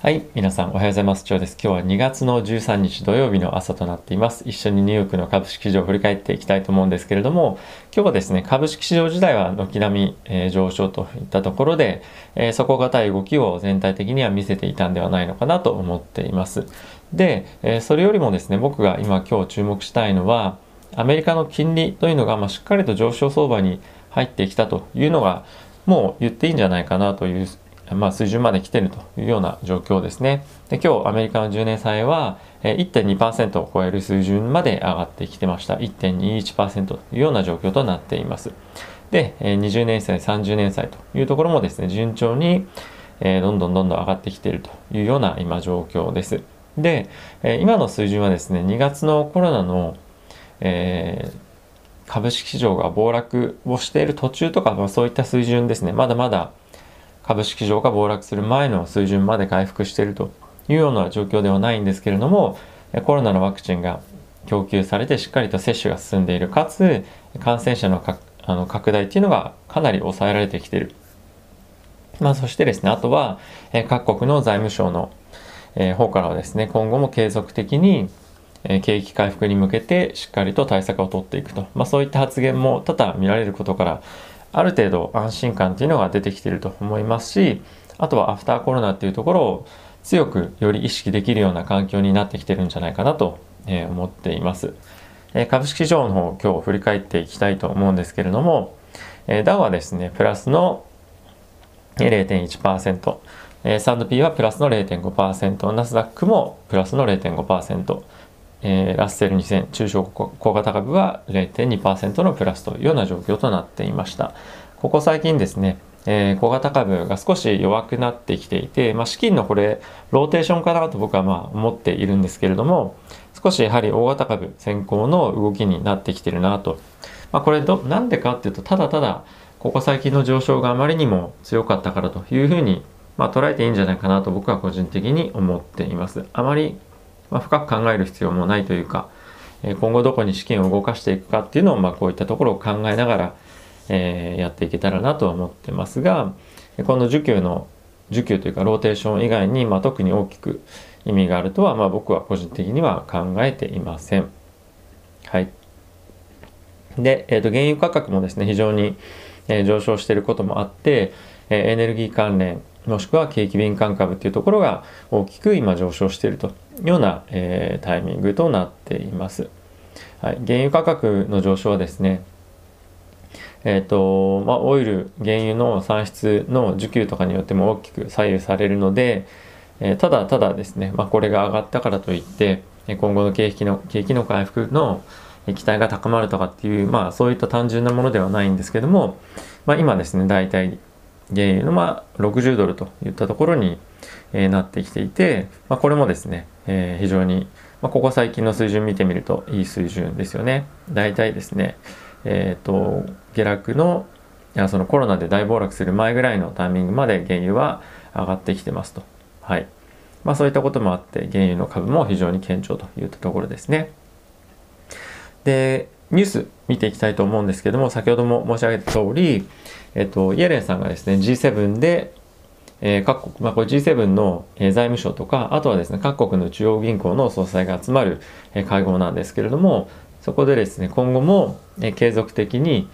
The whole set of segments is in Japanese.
はい、皆さんおはようございます。今日です。今日は2月の13日土曜日の朝となっています。一緒にニューヨークの株式市場を振り返っていきたいと思うんですけれども、今日はですね、株式市場自体は軒並み、えー上昇といったところで、えー底堅い動きを全体的には見せていたんではないのかなと思っています。で、えーそれよりもですね、僕が今今日注目したいのは、アメリカの金利というのが、まあ、しっかりと上昇相場に入ってきたというのが、もう言っていいんじゃないかなというまあ、水準まで来ているというような状況ですね。で今日アメリカの10年債はえー1.2%を超える水準まで上がってきてました。1.21%というような状況となっています。で、えー20年債、30年債というところもですね、順調に、えーどんどんどんどん上がってきているというような今状況です。で、えー今の水準はですね、2月のコロナの、えー株式市場が暴落をしている途中とか、まあ、そういった水準ですね。まだまだ株式市場が暴落する前の水準まで回復しているというような状況ではないんですけれどもコロナのワクチンが供給されてしっかりと接種が進んでいるかつ感染者のかあの拡大っていうのがかなり抑えられてきている、まあ、そしてですねあとはえ各国の財務省のえ方からはですね今後も継続的にえ景気回復に向けてしっかりと対策を取っていくと、まあ、そういった発言も多々見られることからある程度安心感っていうのが出てきてると思いますしあとはアフターコロナっていうところを強くより意識できるような環境になってきてるんじゃないかなと思っています、株式市場の方今日振り返っていきたいと思うんですけれども、ダウはですねプラスの0.1%、えー S&P はプラスの0.5%ナスダックもプラスの0.5%えーラッセル2000中小小型株は0.2%のプラスというような状況となっていました。ここ最近ですね、えー小型株が少し弱くなってきていて、まあ、資金のこれローテーションかなと僕はまあ思っているんですけれども少しやはり大型株先行の動きになってきてるなと、まあ、これどなんでかっていうとただただここ最近の上昇があまりにも強かったからというふうに、まあ、捉えていいんじゃないかなと僕は個人的に思っています。あまりまあ、深く考える必要もないというか、え今後どこに資金を動かしていくかっていうのを、まあ、こういったところを考えながら、えーやっていけたらなとは思ってますがこの需給の需給というかローテーション以外に、まあ、特に大きく意味があるとは、まあ、僕は個人的には考えていません。はい。で、えー、と原油価格もですね非常に、えー上昇していることもあって、えーエネルギー関連もしくは景気敏感株っていうところが大きく今上昇しているというような、えータイミングとなっています。はい、原油価格の上昇はですねえーとまあ、オイル原油の産出の需給とかによっても大きく左右されるので、えーただただですね、まあ、これが上がったからといって今後の景気の景気の回復の期待が高まるとかっていう、まあ、そういった単純なものではないんですけども、まあ、今ですね大体原油のまあ60ドルといったところに、えーなってきていて、まあ、これもですね、えー非常に、まあ、ここ最近の水準見てみるといい水準ですよね。大体ですね、えー、と下落のいやそのコロナで大暴落する前ぐらいのタイミングまで原油は上がってきてますと。はい。まあそういったこともあって原油の株も非常に堅調といったところですね。で、ニュース見ていきたいと思うんですけども、先ほども申し上げた通り、えっと、イエレンさんがですね、G7 で、えー各国、まあ、これ G7 の、えー財務省とか、あとはですね、各国の中央銀行の総裁が集まる、えー会合なんですけれども、そこでですね、今後も、えー継続的に、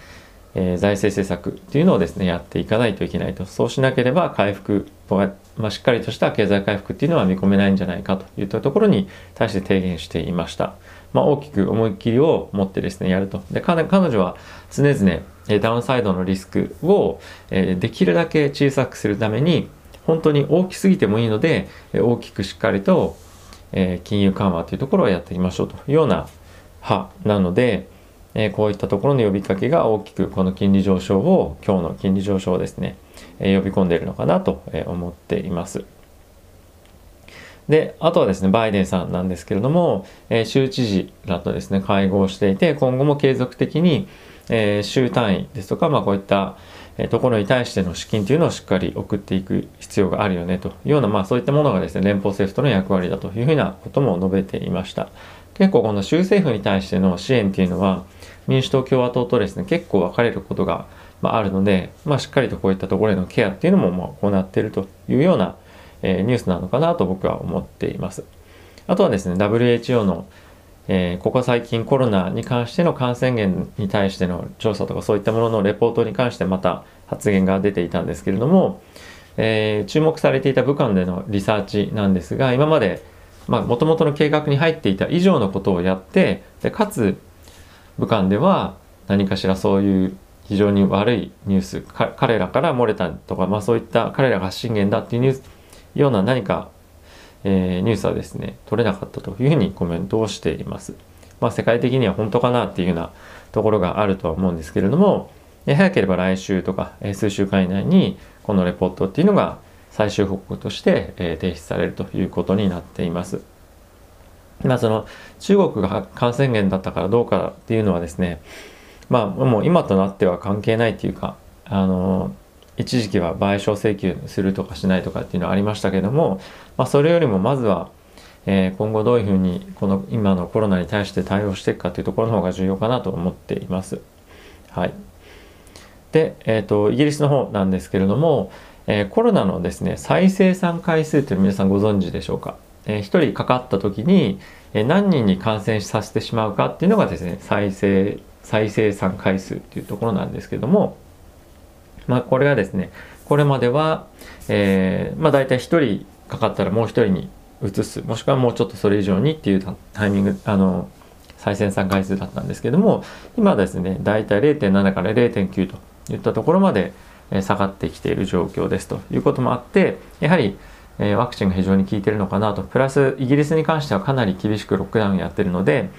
えー財政政策っていうのをですね、やっていかないといけないと。そうしなければ回復、まあ、しっかりとした経済回復っていうのは見込めないんじゃないかといったところに対して提言していました。まあ、大きく思い切りを持ってですね、やると。で、彼女は常々、えダウンサイドのリスクを、えできるだけ小さくするために、本当に大きすぎてもいいので、え大きくしっかりと、え金融緩和というところをやっていきましょうというような派なので、えこういったところの呼びかけが大きくこの金利上昇を今日の金利上昇をですね、え呼び込んでいるのかなと思っています。で、あとはですね、バイデンさんなんですけれども、え州知事らとですね、会合していて、今後も継続的に、えー州単位ですとか、まあこういった、ところに対しての資金というのをしっかり送っていく必要があるよねというような、まあそういったものがですね、連邦政府との役割だというふうなことも述べていました。結構この州政府に対しての支援っていうのは、民主党、共和党とですね、結構分かれることが、あ、るので、まあ、しっかりとこういったところへのケアっていうのもまあ行っているというような、えニュースなのかなと僕は思っています。あとはですね WHO の、えー、ここ最近コロナに関しての感染源に対しての調査とかそういったもののレポートに関してまた発言が出ていたんですけれども、えー、注目されていた武漢でのリサーチなんですが今までもともとの計画に入っていた以上のことをやってでかつ武漢では何かしらそういう非常に悪いニュース彼らから漏れたとか、まあ、そういった彼らが発信源だっていうニュースような何か、えー、ニュースはですね取れなかったというふうにコメントをしています。まあ、世界的には本当かなっていうようなところがあるとは思うんですけれども早ければ来週とかえ数週間以内にこのレポートっていうのが最終報告としてえ提出されるということになっています。まあ、その中国が感染源だったからどうかっていうのはですねまあもう今となっては関係ないっていうかあの一時期は賠償請求するとかしないとかっていうのはありましたけども、まあ、それよりもまずは、えー、今後どういうふうにこの今のコロナに対して対応していくかというところの方が重要かなと思っています。はい、で、えーと、イギリスの方なんですけれども、えー、コロナのですね再生産回数というの皆さんご存知でしょうか？えー、1人かかった時に、えー、何人に感染させてしまうかっていうのがですね再生再生産回数っていうところなんですけども、まあ、これがですねこれまでは、えー、まあ、大体1人かかったらもう1人に移すもしくはもうちょっとそれ以上にっていうタイミングあの再生産回数だったんですけども今ですね大体0.7から0.9といったところまで下がってきている状況ですということもあってやはりワクチンが非常に効いてるのかなとプラスイギリスに関してはかなり厳しくロックダウンやってるので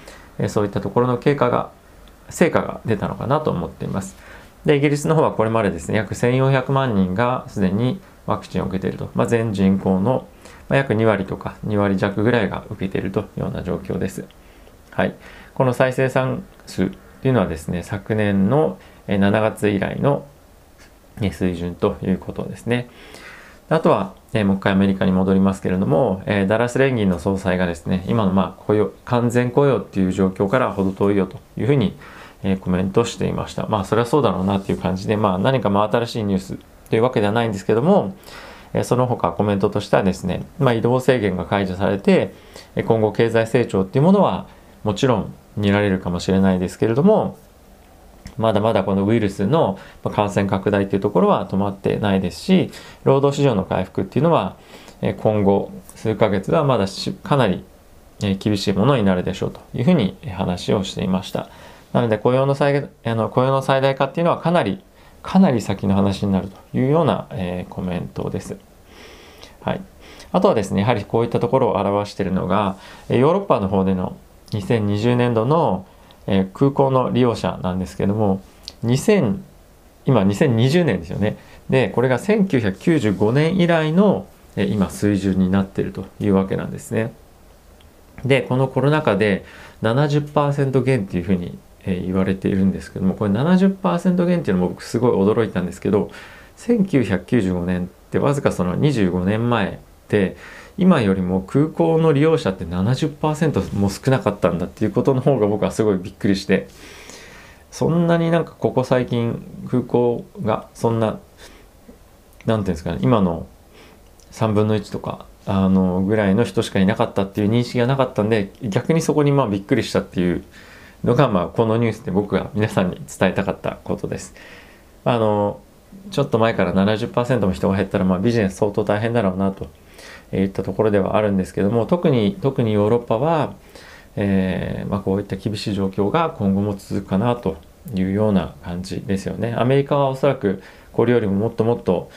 そういったところの経過が成果が出たのかなと思っています。でイギリスの方はこれまでですね約1400万人がすでにワクチンを受けていると、まあ、全人口の約2割とか2割弱ぐらいが受けているというような状況です。はい、この再生産数というのはですね昨年の7月以来の水準ということですね。あとは、え、もう一回アメリカに戻りますけれども、え、ダラス連銀の総裁がですね今のまあ雇用完全雇用っていう状況から程遠いよというふうに、え、コメントしていました。まあそれはそうだろうなっていう感じでまあ何か真新しいニュースというわけではないんですけども、えその他コメントとしてはですね、まあ、移動制限が解除されて今後経済成長っていうものはもちろん見られるかもしれないですけれどもまだまだこのウイルスの感染拡大というところは止まってないですし労働市場の回復っていうのは今後数ヶ月はまだかなり厳しいものになるでしょうというふうに話をしていました。なので雇用の最あの雇用の最大化っていうのはかなりかなり先の話になるというような、えー、コメントです。はい、あとはですねやはりこういったところを表しているのがヨーロッパの方での2020年度のえー、空港の利用者なんですけども2000今2020年ですよね。でこれが1995年以来の、えー、今水準になっているというわけなんですね。でこのコロナ禍で70%減っていうふうに、え、言われているんですけどもこれ70%減っていうのも僕すごい驚いたんですけど1995年ってわずかその25年前で今よりも空港の利用者って70%も少なかったんだっていうことの方が僕はすごいびっくりしてそんなになんかここ最近空港がそんな何ていうんですかね今の3分の1とかあのぐらいの人しかいなかったっていう認識がなかったんで逆にそこにまあびっくりしたっていうのがまあこのニュースで僕が皆さんに伝えたかったことです。あのちょっと前から70%も人が減ったらまあビジネス相当大変だろうなといったところではあるんですけども特に特にヨーロッパは、えー、まあ、こういった厳しい状況が今後も続くかなというような感じですよね。アメリカはおそらくこれよりももっともっと、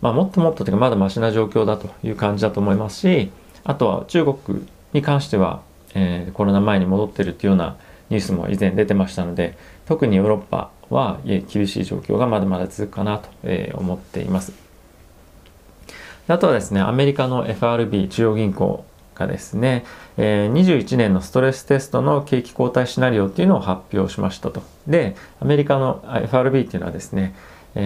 まあ、もっともっとというかまだマシな状況だという感じだと思いますしあとは中国に関しては、えー、コロナ前に戻ってるっていうようなニュースも以前出てましたので特にヨーロッパは厳しい状況がまだまだ続くかなと思っています。あとはですね、アメリカの FRB 中央銀行がですね、21年のストレステストの景気後退シナリオっていうのを発表しましたと。で、アメリカの FRB っていうのはですね、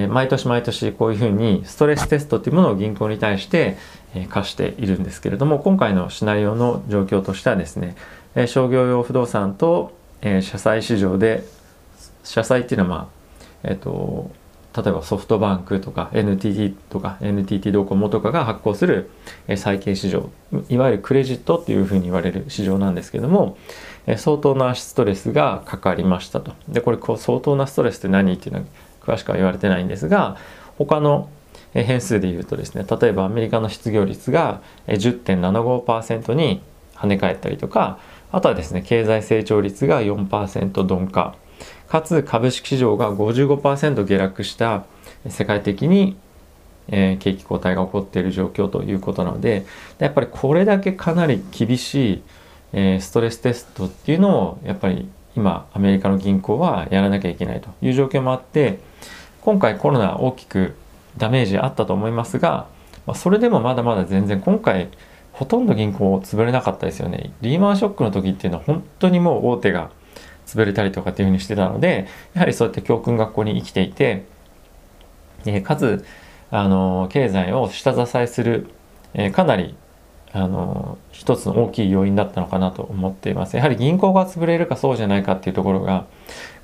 毎年毎年こういうふうにストレステストっていうものを銀行に対して、えー、課しているんですけれども、今回のシナリオの状況としてはですね、商業用不動産と、えー、社債市場で、社債っていうのはまあ、えっ、ー、と、例えばソフトバンクとか NTT とか NTT ドコモとかが発行する債券市場いわゆるクレジットっていうふうに言われる市場なんですけども相当なストレスがかかりましたと。でこれこう相当なストレスって何っていうのは詳しくは言われてないんですが他の変数で言うとですね例えばアメリカの失業率が10.75%に跳ね返ったりとかあとはですね経済成長率が4%鈍化。かつ株式市場が55%下落した世界的に、えー、景気後退が起こっている状況ということなのでやっぱりこれだけかなり厳しい、えー、ストレステストっていうのをやっぱり今アメリカの銀行はやらなきゃいけないという状況もあって今回コロナ大きくダメージあったと思いますが、まあ、それでもまだまだ全然今回ほとんど銀行潰れなかったですよね。リーマンショックの時っていうのは本当にもう大手が潰れたりとかっていうふうにしてたのでやはりそうやって教訓学校に生きていて、えー、かつあの経済を下支えする、えー、かなりあの一つの大きい要因だったのかなと思っています。やはり銀行が潰れるかそうじゃないかっていうところが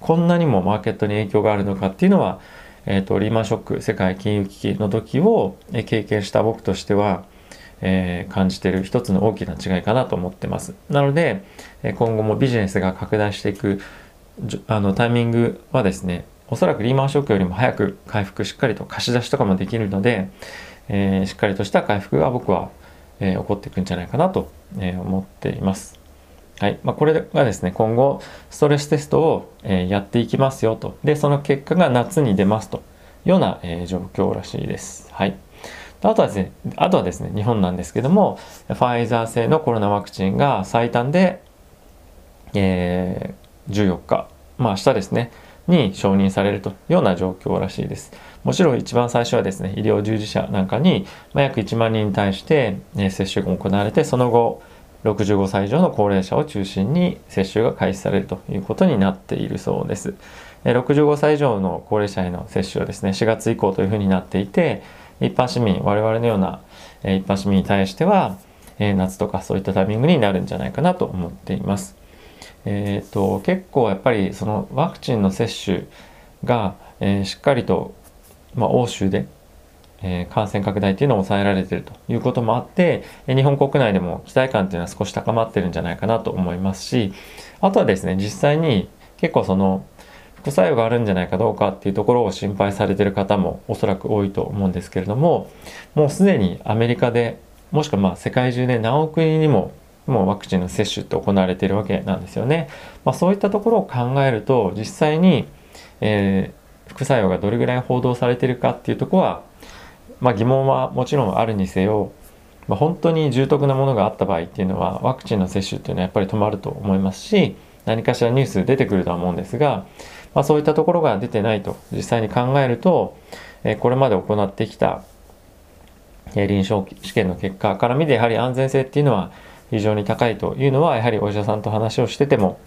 こんなにもマーケットに影響があるのかっていうのは、えーと、リーマンショック世界金融危機の時を経験した僕としてはえー、感じてる一つの大きな違いかなと思ってます。なので今後もビジネスが拡大していくあのタイミングはですねおそらくリーマンショックよりも早く回復しっかりと貸し出しとかもできるので、えー、しっかりとした回復が僕は、えー、起こっていくんじゃないかなと、え、思っています。はいまあ、これがですね今後ストレステストを、え、やっていきますよとでその結果が夏に出ますというような、え、状況らしいです。はいあとはですね、あとはですね、日本なんですけども、ファイザー製のコロナワクチンが最短で、えー、14日、まあ明日ですね、に承認されるというような状況らしいです。もちろん一番最初はですね、医療従事者なんかに、まあ、約1万人に対して、ね、接種が行われて、その後、65歳以上の高齢者を中心に接種が開始されるということになっているそうです。65歳以上の高齢者への接種はですね、4月以降というふうになっていて、一般市民、我々のような、え一般市民に対しては、え夏とかそういったタイミングになるんじゃないかなと思っています。えーと、結構やっぱりそのワクチンの接種が、えー、しっかりと、まあ、欧州で、えー、感染拡大っていうのを抑えられてるということもあって、え日本国内でも期待感っていうのは少し高まってるんじゃないかなと思いますしあとはですね実際に結構その副作用があるんじゃないかどうかっていうところを心配されてる方もおそらく多いと思うんですけれどももうすでにアメリカでもしくはまあ世界中で何億人にももうワクチンの接種って行われているわけなんですよね。まあ、そういったところを考えると実際に、えー、副作用がどれぐらい報道されているかっていうとこは、まあ、疑問はもちろんあるにせよ、まあ、本当に重篤なものがあった場合っていうのはワクチンの接種っていうのはやっぱり止まると思いますし何かしらニュース出てくるとは思うんですがまあ、そういったところが出てないと実際に考えると、えこれまで行ってきた、え臨床試験の結果から見てやはり安全性っていうのは非常に高いというのはやはりお医者さんと話をしてても、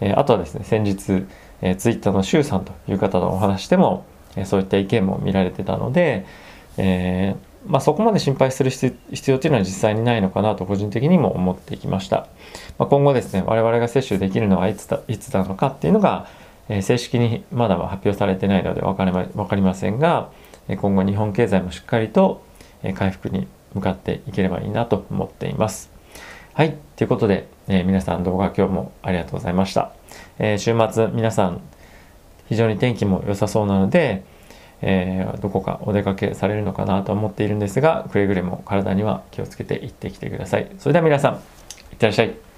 えあとはですね先日、えツイッターの周さんという方とお話しても、えそういった意見も見られてたので、えーまあ、そこまで心配する必要というのは実際にないのかなと個人的にも思ってきました。まあ、今後ですね、我々が接種できるのはいつだいつなのかっていうのが、え正式にまだ発表されてないので分かりま分かりませんが今後日本経済もしっかりと回復に向かっていければいいなと思っています。はい。ということで、えー、皆さん動画今日もありがとうございました。えー、週末皆さん非常に天気も良さそうなので、えー、どこかお出かけされるのかなと思っているんですが、くれぐれも体には気をつけて行ってきてください。それでは皆さん、いってらっしゃい。